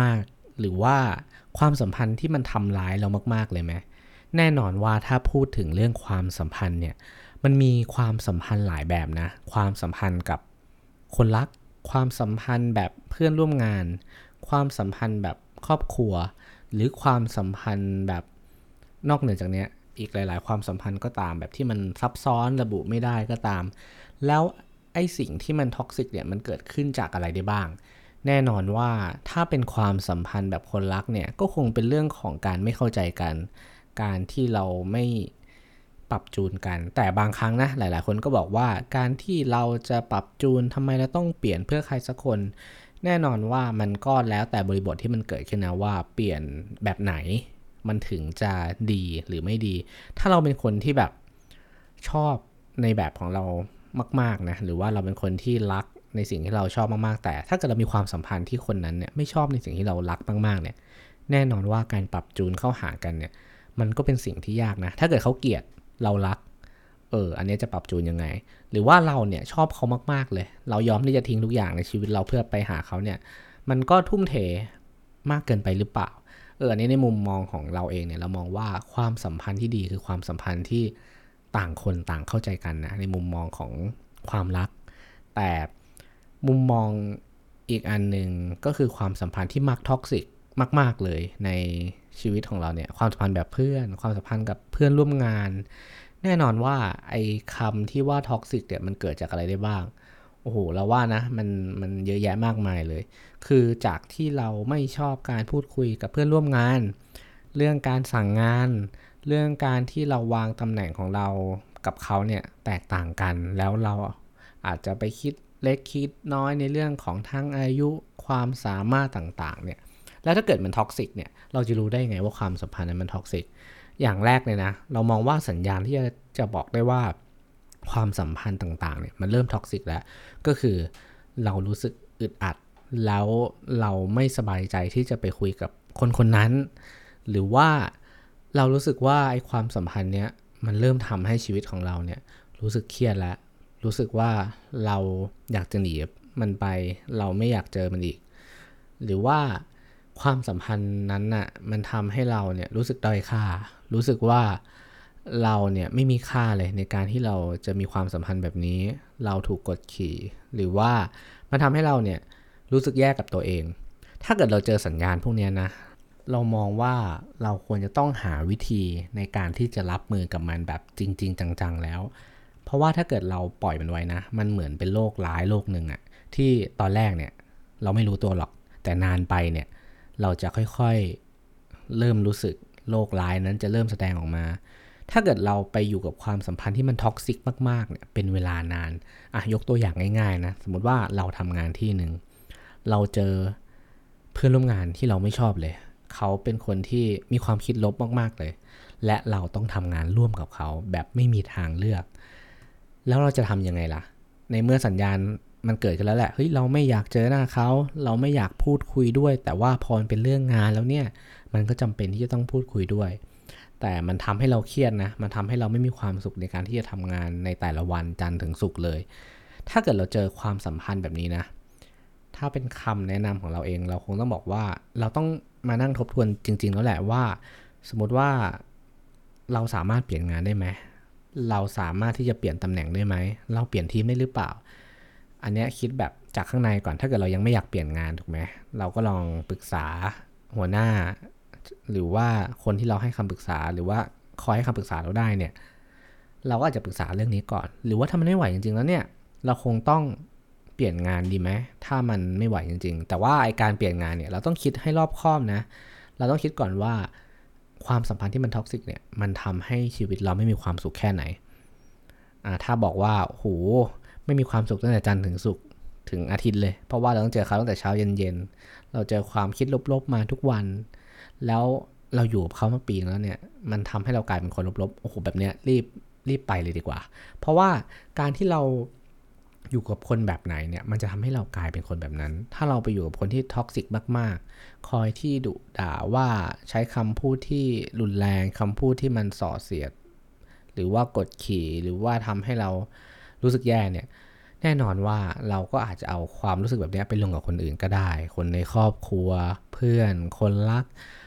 มาก ๆ หรือว่าความสัมพันธ์ที่มันทำร้ายเรามาก ๆ เลยไหมแน่นอนว่าถ้าพูดถึงเรื่องความสัมพันธ์เนี่ยมันมีความสัมพันธ์หลายแบบนะ ความสัมพันธ์กับคนรัก ความสัมพันธ์แบบเพื่อนร่วมงาน ความสัมพันธ์แบบครอบครัว หรือความสัมพันธ์แบบนอกเหนือจากนี้อีกหลาย ๆ ความสัมพันธ์ก็ตามแบบที่มันซับซ้อนระบุไม่ได้ก็ตาม แล้วไอ้สิ่งที่มัน toxic เนี่ยมันเกิดขึ้นจากอะไรได้บ้าง แน่นอนว่าถ้าเป็นความสัมพันธ์แบบคนรักเนี่ยก็คงเป็นเรื่องของการไม่เข้าใจกัน การที่เราไม่ปรับจูนกัน แต่บางครั้งนะหลาย ๆ คนก็บอกว่าการที่เราจะปรับจูนทำไมเราต้องเปลี่ยนเพื่อใครสักคน แน่นอนว่ามันก็แล้วแต่บริบทที่มันเกิดขึ้นนะว่าเปลี่ยนแบบไหนมันถึงจะดีหรือไม่ดี ถ้าเราเป็นคนที่แบบชอบในแบบของเรามาก ๆ นะ หรือว่าเราเป็นคนที่รัก ในสิ่งที่เราชอบมากๆ แต่ถ้าเกิดเรามีความสัมพันธ์ที่คนนั้นเนี่ยไม่ชอบในสิ่งที่เรารักมากๆเนี่ยแน่นอนว่าการปรับจูนเข้าหากันเนี่ยมันก็เป็นสิ่งที่ยากนะ ถ้าเกิดเขาเกลียดเรารักเอออันนี้จะปรับจูนยังไง หรือว่าเราเนี่ยชอบเขามากๆเลย เรายอมที่จะทิ้งทุกอย่างในชีวิตเราเพื่อไปหาเขาเนี่ยมันก็ทุ่มเทมากเกินไปหรือเปล่าเอออันนี้ในมุมมองของเราเองเนี่ยเรามองว่าความสัมพันธ์ที่ดีคือความสัมพันธ์ที่ต่างคนต่างเข้าใจกันนะในมุมมองของความรัก แต่ มุมมองอีกอันหนึ่งก็คือความสัมพันธ์ที่มัก toxic มาก ๆ เลยในชีวิตของเราเนี่ยความสัมพันธ์แบบเพื่อน ความสัมพันธ์กับเพื่อนร่วมงาน แน่นอนว่าไอ้คำที่ว่า toxic เนี่ยมันเกิดจากอะไรได้บ้างโอ้โหเราว่านะมันมันเยอะแยะมากมายเลย คือจากที่เราไม่ชอบการพูดคุยกับเพื่อนร่วมงาน เรื่องการสั่งงาน เรื่องการที่เราวางตำแหน่งของเรากับเขาเนี่ยแตกต่างกัน แล้วเราอาจจะไปคิด เล็กคิดน้อยในเรื่องของทั้งอายุความสามารถต่างๆเนี่ยแล้วถ้าเกิดมัน toxic เนี่ยเราจะรู้ได้ไงว่าความสัมพันธ์นั้นมันท็อกซิกอย่างแรกเลยนะ เรามองว่าสัญญาณที่จะจะบอกได้ว่าความสัมพันธ์ต่างๆเนี่ยมันเริ่มท็อกซิกแล้วก็คือเรารู้สึกอึดอัด แล้วเราไม่สบายใจที่จะไปคุยกับคนคนนั้น หรือว่าเรารู้สึกว่าไอ้ความสัมพันธ์เนี้ยมันเริ่มทำให้ชีวิตของเราเนี่ยรู้สึกเครียดแล้ว รู้สึกว่าเราอยากจะหนีมันไป เราไม่อยากเจอมันอีก หรือว่าความสัมพันธ์นั้นน่ะมันทำให้เราเนี่ยรู้สึกด้อยค่า รู้สึกว่าเราเนี่ยไม่มีค่าเลยในการที่เราจะมีความสัมพันธ์แบบนี้ เราถูกกดขี่ หรือว่ามันทำให้เราเนี่ยรู้สึกแย่กับตัวเอง ถ้าเกิดเราเจอสัญญาณพวกนี้นะ เรามองว่าเราควรจะต้องหาวิธีในการที่จะรับมือกับมันแบบจริง ๆ จังๆแล้ว เพราะว่าถ้าเกิดเราปล่อยมันไว้นะ มันเหมือนเป็นโรคร้ายโรคหนึ่งอะที่ตอนแรกเนี่ยเราไม่รู้ตัวหรอก แต่นานไปเนี่ยเราจะค่อยๆเริ่มรู้สึกโรคร้ายนั้นจะเริ่มแสดงออกมา ถ้าเกิดเราไปอยู่กับความสัมพันธ์ที่มันท็อกซิกมากๆเนี่ยเป็นเวลานานอะยกตัวอย่างง่ายๆนะสมมติว่าเราทำงานที่หนึ่งเราเจอเพื่อนร่วมงานที่เราไม่ชอบเลย เขาเป็นคนที่มีความคิดลบมากๆเลย และเราต้องทำงานร่วมกับเขาแบบไม่มีทางเลือก แล้วเราจะทำยังไงล่ะ ในเมื่อสัญญาณมันเกิดกันแล้วแหละ เฮ้ย เราไม่อยากเจอหน้าเขา เราไม่อยากพูดคุยด้วย แต่ว่าพอมันเป็นเรื่องงานแล้วเนี่ย มันก็จำเป็นที่จะต้องพูดคุยด้วย แต่มันทำให้เราเครียดนะ มันทำให้เราไม่มีความสุขในการที่จะทำงานในแต่ละวันจันทร์ถึงศุกร์เลย ถ้าเกิดเราเจอความสัมพันธ์แบบนี้นะ ถ้าเป็นคำแนะนำของเราเอง เราคงต้องบอกว่า เราต้องมานั่งทบทวนจริง ๆ แล้วแหละว่า สมมติว่าเราสามารถเปลี่ยนงานได้ไหม เราสามารถที่จะเปลี่ยนตำแหน่งได้ไหม เราเปลี่ยนทีมได้หรือเปล่า อันนี้คิดแบบจากข้างในก่อน ถ้าเกิดเรายังไม่อยากเปลี่ยนงานถูกไหม เราก็ลองปรึกษาหัวหน้า หรือว่าคนที่เราให้คำปรึกษาหรือว่าคอยให้คำปรึกษาเราได้เนี่ย เราก็อาจจะปรึกษาเรื่องนี้ก่อน หรือว่าถ้ามันไม่ไหวจริงๆแล้วเนี่ย เราคงต้องเปลี่ยนงานดีไหม ถ้ามันไม่ไหวจริง ๆ แต่ว่าไอการเปลี่ยนงานเนี่ย เราต้องคิดให้รอบคอบนะ เราต้องคิดก่อนว่า ความสัมพันธ์ที่มัน toxic เนี่ยมันทำให้ชีวิตเราไม่มีความสุขแค่ไหนอ่าถ้าบอกว่าโหไม่มีความสุขตั้งแต่จันทร์ถึงศุกร์ถึงอาทิตย์เลย เพราะว่าเราต้องเจอเขาตั้งแต่เช้าเย็นๆเราเจอความคิดลบๆมาทุกวัน แล้วเราอยู่กับเขามาปีแล้วเนี่ยมันทำให้เรากลายเป็นคนลบๆโอ้โหแบบเนี้ยรีบรีบไปเลยดีกว่า เพราะว่าการที่เรา อยู่กับคนแบบไหนเนี่ยมันจะทำให้เรากลายเป็นคนแบบนั้น ถ้าเราไปอยู่กับคนที่ toxicมาก ๆ คอยที่ดุด่าว่าใช้คำพูดที่รุนแรงคำพูดที่มันส่อเสียด หรือว่ากดขี่หรือว่าทำให้เรารู้สึกแย่เนี่ย แน่นอนว่าเราก็อาจจะเอาความรู้สึกแบบนี้ไปลงกับคนอื่นก็ได้ คนในครอบครัว เพื่อน คนรัก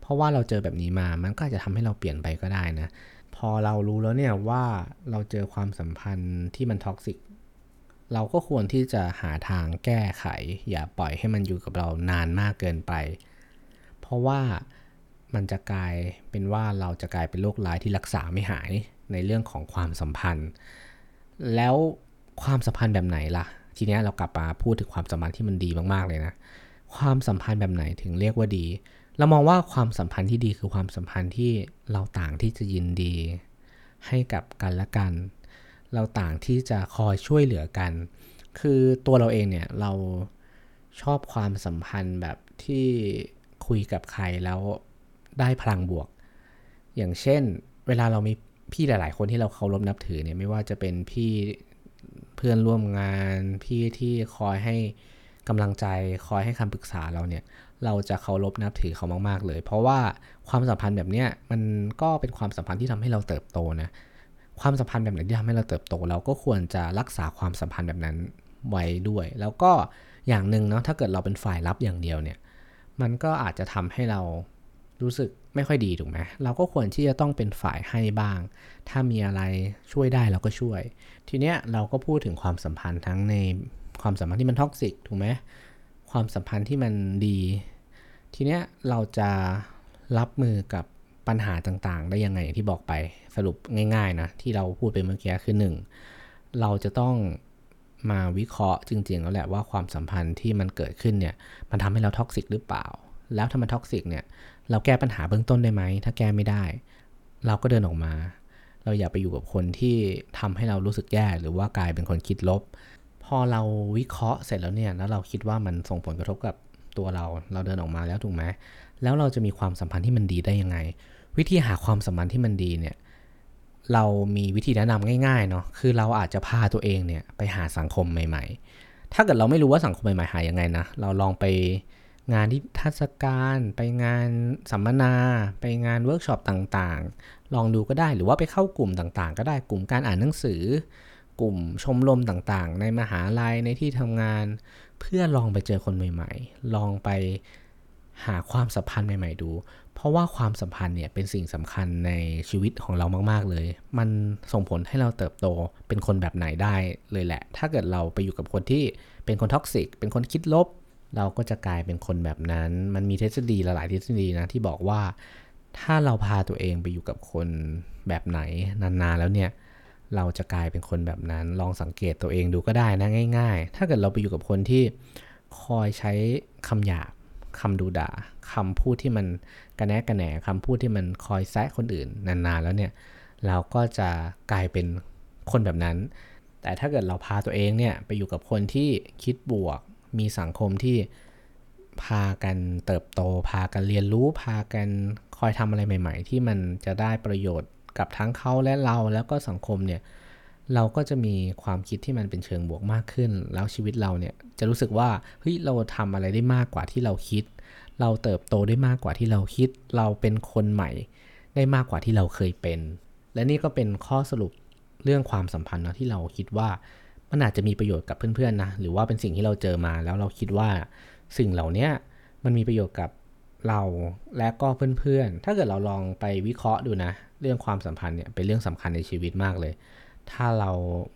เพราะว่าเราเจอแบบนี้มา มันก็จะทำให้เราเปลี่ยนไปก็ได้นะ พอเรารู้แล้วเนี่ยว่าเราเจอความสัมพันธ์ที่มัน toxic เราก็ควรที่จะหาทางแก้ไข อย่าปล่อยให้มันอยู่กับเรานานมากเกินไป เพราะว่ามันจะกลายเป็นว่าเราจะกลายเป็นโรคร้ายที่รักษาไม่หายในเรื่องของความสัมพันธ์ แล้วความสัมพันธ์แบบไหนล่ะ ทีนี้เรากลับมาพูดถึงความสัมพันธ์ที่มันดีมากๆเลยนะ ความสัมพันธ์แบบไหนถึงเรียกว่าดี เรามองว่าความสัมพันธ์ที่ดีคือความสัมพันธ์ที่เราต่างที่จะยินดี ให้กับกันและกัน เราต่างที่จะคอยช่วยเหลือกัน คือตัวเราเองเนี่ยเราชอบความสัมพันธ์แบบที่คุยกับใครแล้วได้พลังบวก อย่างเช่น เวลาเรามีพี่หลาย ๆ คนที่เราเคารพนับถือเนี่ยไม่ว่าจะเป็นพี่เพื่อนร่วมงาน พี่ที่คอยให้กำลังใจคอยให้คำปรึกษาเราเนี่ย เราจะเคารพนับถือเขามาก ๆ เลย เพราะว่าความสัมพันธ์แบบเนี้ยมันก็เป็นความสัมพันธ์ที่ทำให้เราเติบโตนะ ความสัมพันธ์แบบไหนที่ทำให้เราเติบโต เราก็ควรจะรักษาความสัมพันธ์แบบนั้นไว้ด้วย แล้วก็อย่างหนึ่งเนาะถ้าเกิดเราเป็นฝ่ายรับอย่างเดียวเนี่ย มันก็อาจจะทำให้เรารู้สึกไม่ค่อยดีถูกไหมเราก็ควรที่จะต้องเป็นฝ่ายให้บ้าง ถ้ามีอะไรช่วยได้เราก็ช่วย ทีเนี้ยเราก็พูดถึงความสัมพันธ์ทั้งในความสัมพันธ์ที่มัน toxic ถูกไหมความสัมพันธ์ที่มันดี ทีเนี้ยเราจะรับมือกับ ปัญหาต่างๆ ได้ยังไงอย่างที่บอกไปสรุปง่าย ๆ นะ ที่เราพูดไปเมื่อกี้คือ 1 เราจะต้องมาวิเคราะห์จริง ๆ แล้วแหละว่าความสัมพันธ์ที่มันเกิดขึ้นเนี่ยมันทำให้เรา toxic หรือเปล่า แล้วถ้ามัน toxic เนี่ยเราแก้ปัญหาเบื้องต้นได้ไหม ถ้าแก้ไม่ได้ เราก็เดินออกมา เราอย่าไปอยู่กับคนที่ทำให้เรารู้สึกแย่หรือว่ากลายเป็นคนคิดลบ พอเราวิเคราะห์เสร็จแล้วเนี่ยแล้วเราคิดว่ามันส่งผลกระทบกับตัวเรา เราเดินออกมาแล้วถูกไหมแล้วเราจะมีความสัมพันธ์ที่มันดีได้ยังไง วิธีหาความสัมพันธ์ที่มันดีเนี่ยเรามีวิธีแนะนำง่ายๆเนาะคือเราอาจจะพาตัวเองเนี่ยไปหาสังคมใหม่ ๆ ถ้าเกิดเราไม่รู้ว่าสังคมใหม่ๆหายังไงนะเราลองไปงานนิทรรศการไปงานสัมมนา ไปงานเวิร์กช็อปต่างๆ ลองดูก็ได้หรือว่าไปเข้ากลุ่มต่างๆ ก็ได้กลุ่มการอ่านหนังสือ กลุ่มชมรมต่างๆ ในมหาลัยในที่ทำงาน เพื่อลองไปเจอคนใหม่ ๆ ลองไปหาความสัมพันธ์ใหม่ ๆ ดู เพราะว่าความสัมพันธ์เนี่ยเป็นสิ่งสำคัญในชีวิตของเรามาก ๆ เลย มันส่งผลให้เราเติบโตเป็นคนแบบไหนได้เลยแหละ ถ้าเกิดเราไปอยู่กับคนที่เป็นคนท็อกซิก เป็นคนคิดลบ เราก็จะกลายเป็นคนแบบนั้น มันมีทฤษฎีหลายทฤษฎีนะที่บอกว่า ถ้าเราพาตัวเองไปอยู่กับคนแบบไหนนาน ๆ แล้วเนี่ย เราจะกลายเป็นคนแบบนั้น ลองสังเกตตัวเองดูก็ได้นะง่าย ๆ ถ้าเกิดเราไปอยู่กับคนที่คอยใช้คำหยาบ คำดูด่าคำพูดที่มันกระแนกกระแหนคำพูดที่มันคอยแซะคนอื่นนานๆแล้วเนี่ยเราก็จะกลายเป็นคนแบบนั้น แต่ถ้าเกิดเราพาตัวเองเนี่ยไปอยู่กับคนที่คิดบวก มีสังคมที่พากันเติบโต พากันเรียนรู้ พากันคอยทำอะไรใหม่ ๆ ที่มันจะได้ประโยชน์กับทั้งเขาและเราแล้วก็สังคมเนี่ย เราก็จะมีความคิดที่มันเป็นเชิงบวกมากขึ้น แล้วชีวิตเราเนี่ยจะรู้สึกว่าเฮ้ยเราทำอะไรได้มากกว่าที่เราคิด เราเติบโตได้มากกว่าที่เราคิด เราเป็นคนใหม่ได้มากกว่าที่เราเคยเป็น และนี่ก็เป็นข้อสรุปเรื่องความสัมพันธ์นะที่เราคิดว่ามันอาจจะมีประโยชน์กับเพื่อนๆนะหรือว่าเป็นสิ่งที่เราเจอมาแล้วเราคิดว่าสิ่งเหล่านี้มันมีประโยชน์กับเราและก็เพื่อนๆ ถ้าเกิดเราลองไปวิเคราะห์ดูนะ เรื่องความสัมพันธ์เนี่ยเป็นเรื่องสำคัญในชีวิตมากเลย ถ้าเรา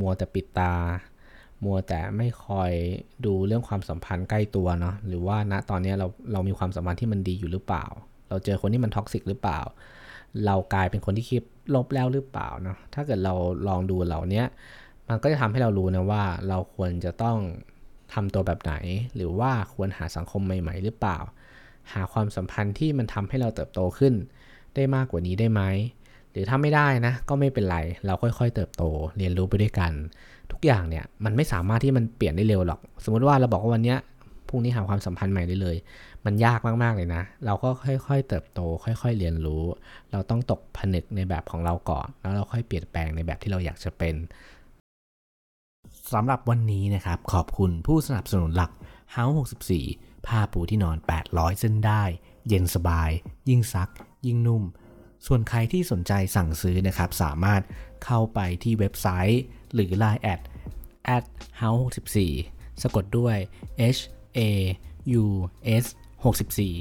มัวแต่ปิดตา มัวแต่ไม่คอยดูเรื่องความสัมพันธ์ใกล้ตัวเนาะหรือว่าณตอนนี้เราเรามีความสัมพันธ์ที่มันดีอยู่หรือเปล่า เราเจอคนที่มันท็อกซิกหรือเปล่า เรากลายเป็นคนที่คิดลบแล้วหรือเปล่าเนาะถ้าเกิดเราลองดูเหล่านี้มันก็จะทำให้เรารู้นะว่าเราควรจะต้องทำตัวแบบไหน หรือว่าควรหาสังคมใหม่ๆ หรือเปล่า หาความสัมพันธ์ที่มันทำให้เราเติบโตขึ้น ได้มากกว่านี้ได้ไหม หรือถ้าไม่ได้นะ ก็ไม่เป็นไร เราค่อยๆ เติบโต เรียนรู้ไปด้วยกัน ทุกอย่างเนี่ยมันไม่สามารถที่มันเปลี่ยนได้เร็วหรอก สมมติว่าเราบอกว่าวันนี้พรุ่งนี้หาความสัมพันธ์ใหม่ได้เลย มันยากมากๆเลยนะ เราก็ค่อยๆ เติบโต ค่อย ๆ เรียนรู้ เราต้องตกผนึกในแบบของเราก่อน แล้วเราค่อยเปลี่ยนแปลงในแบบที่เราอยากจะเป็นสำหรับวันนี้นะครับ ขอบคุณผู้สนับสนุนหลัก House 64 ผ้าปูที่นอน 800 เส้นได้ เย็นสบาย ยิ่งซัก ยิ่งนุ่ม ส่วนใครที่สนใจสั่งซื้อนะครับ สามารถเข้าไปที่เว็บไซต์ หรือ Line แอด at house 64 สะกดด้วย h a u s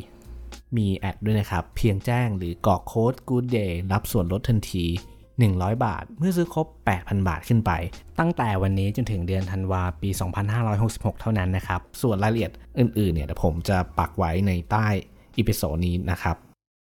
64 มีแอดด้วยนะครับ เพียงแจ้งหรือกรอกโค้ด Good Day รับส่วนลดทันที 100 บาท เมื่อซื้อครบ 8,000 บาทขึ้นไป ตั้งแต่วันนี้จนถึงเดือนธันวาปี 2566 เท่านั้นนะครับ ส่วนรายละเอียดอื่นๆเนี่ยเดี๋ยวผมจะปักไว้ในใต้อีพิโซดนี้นะครับ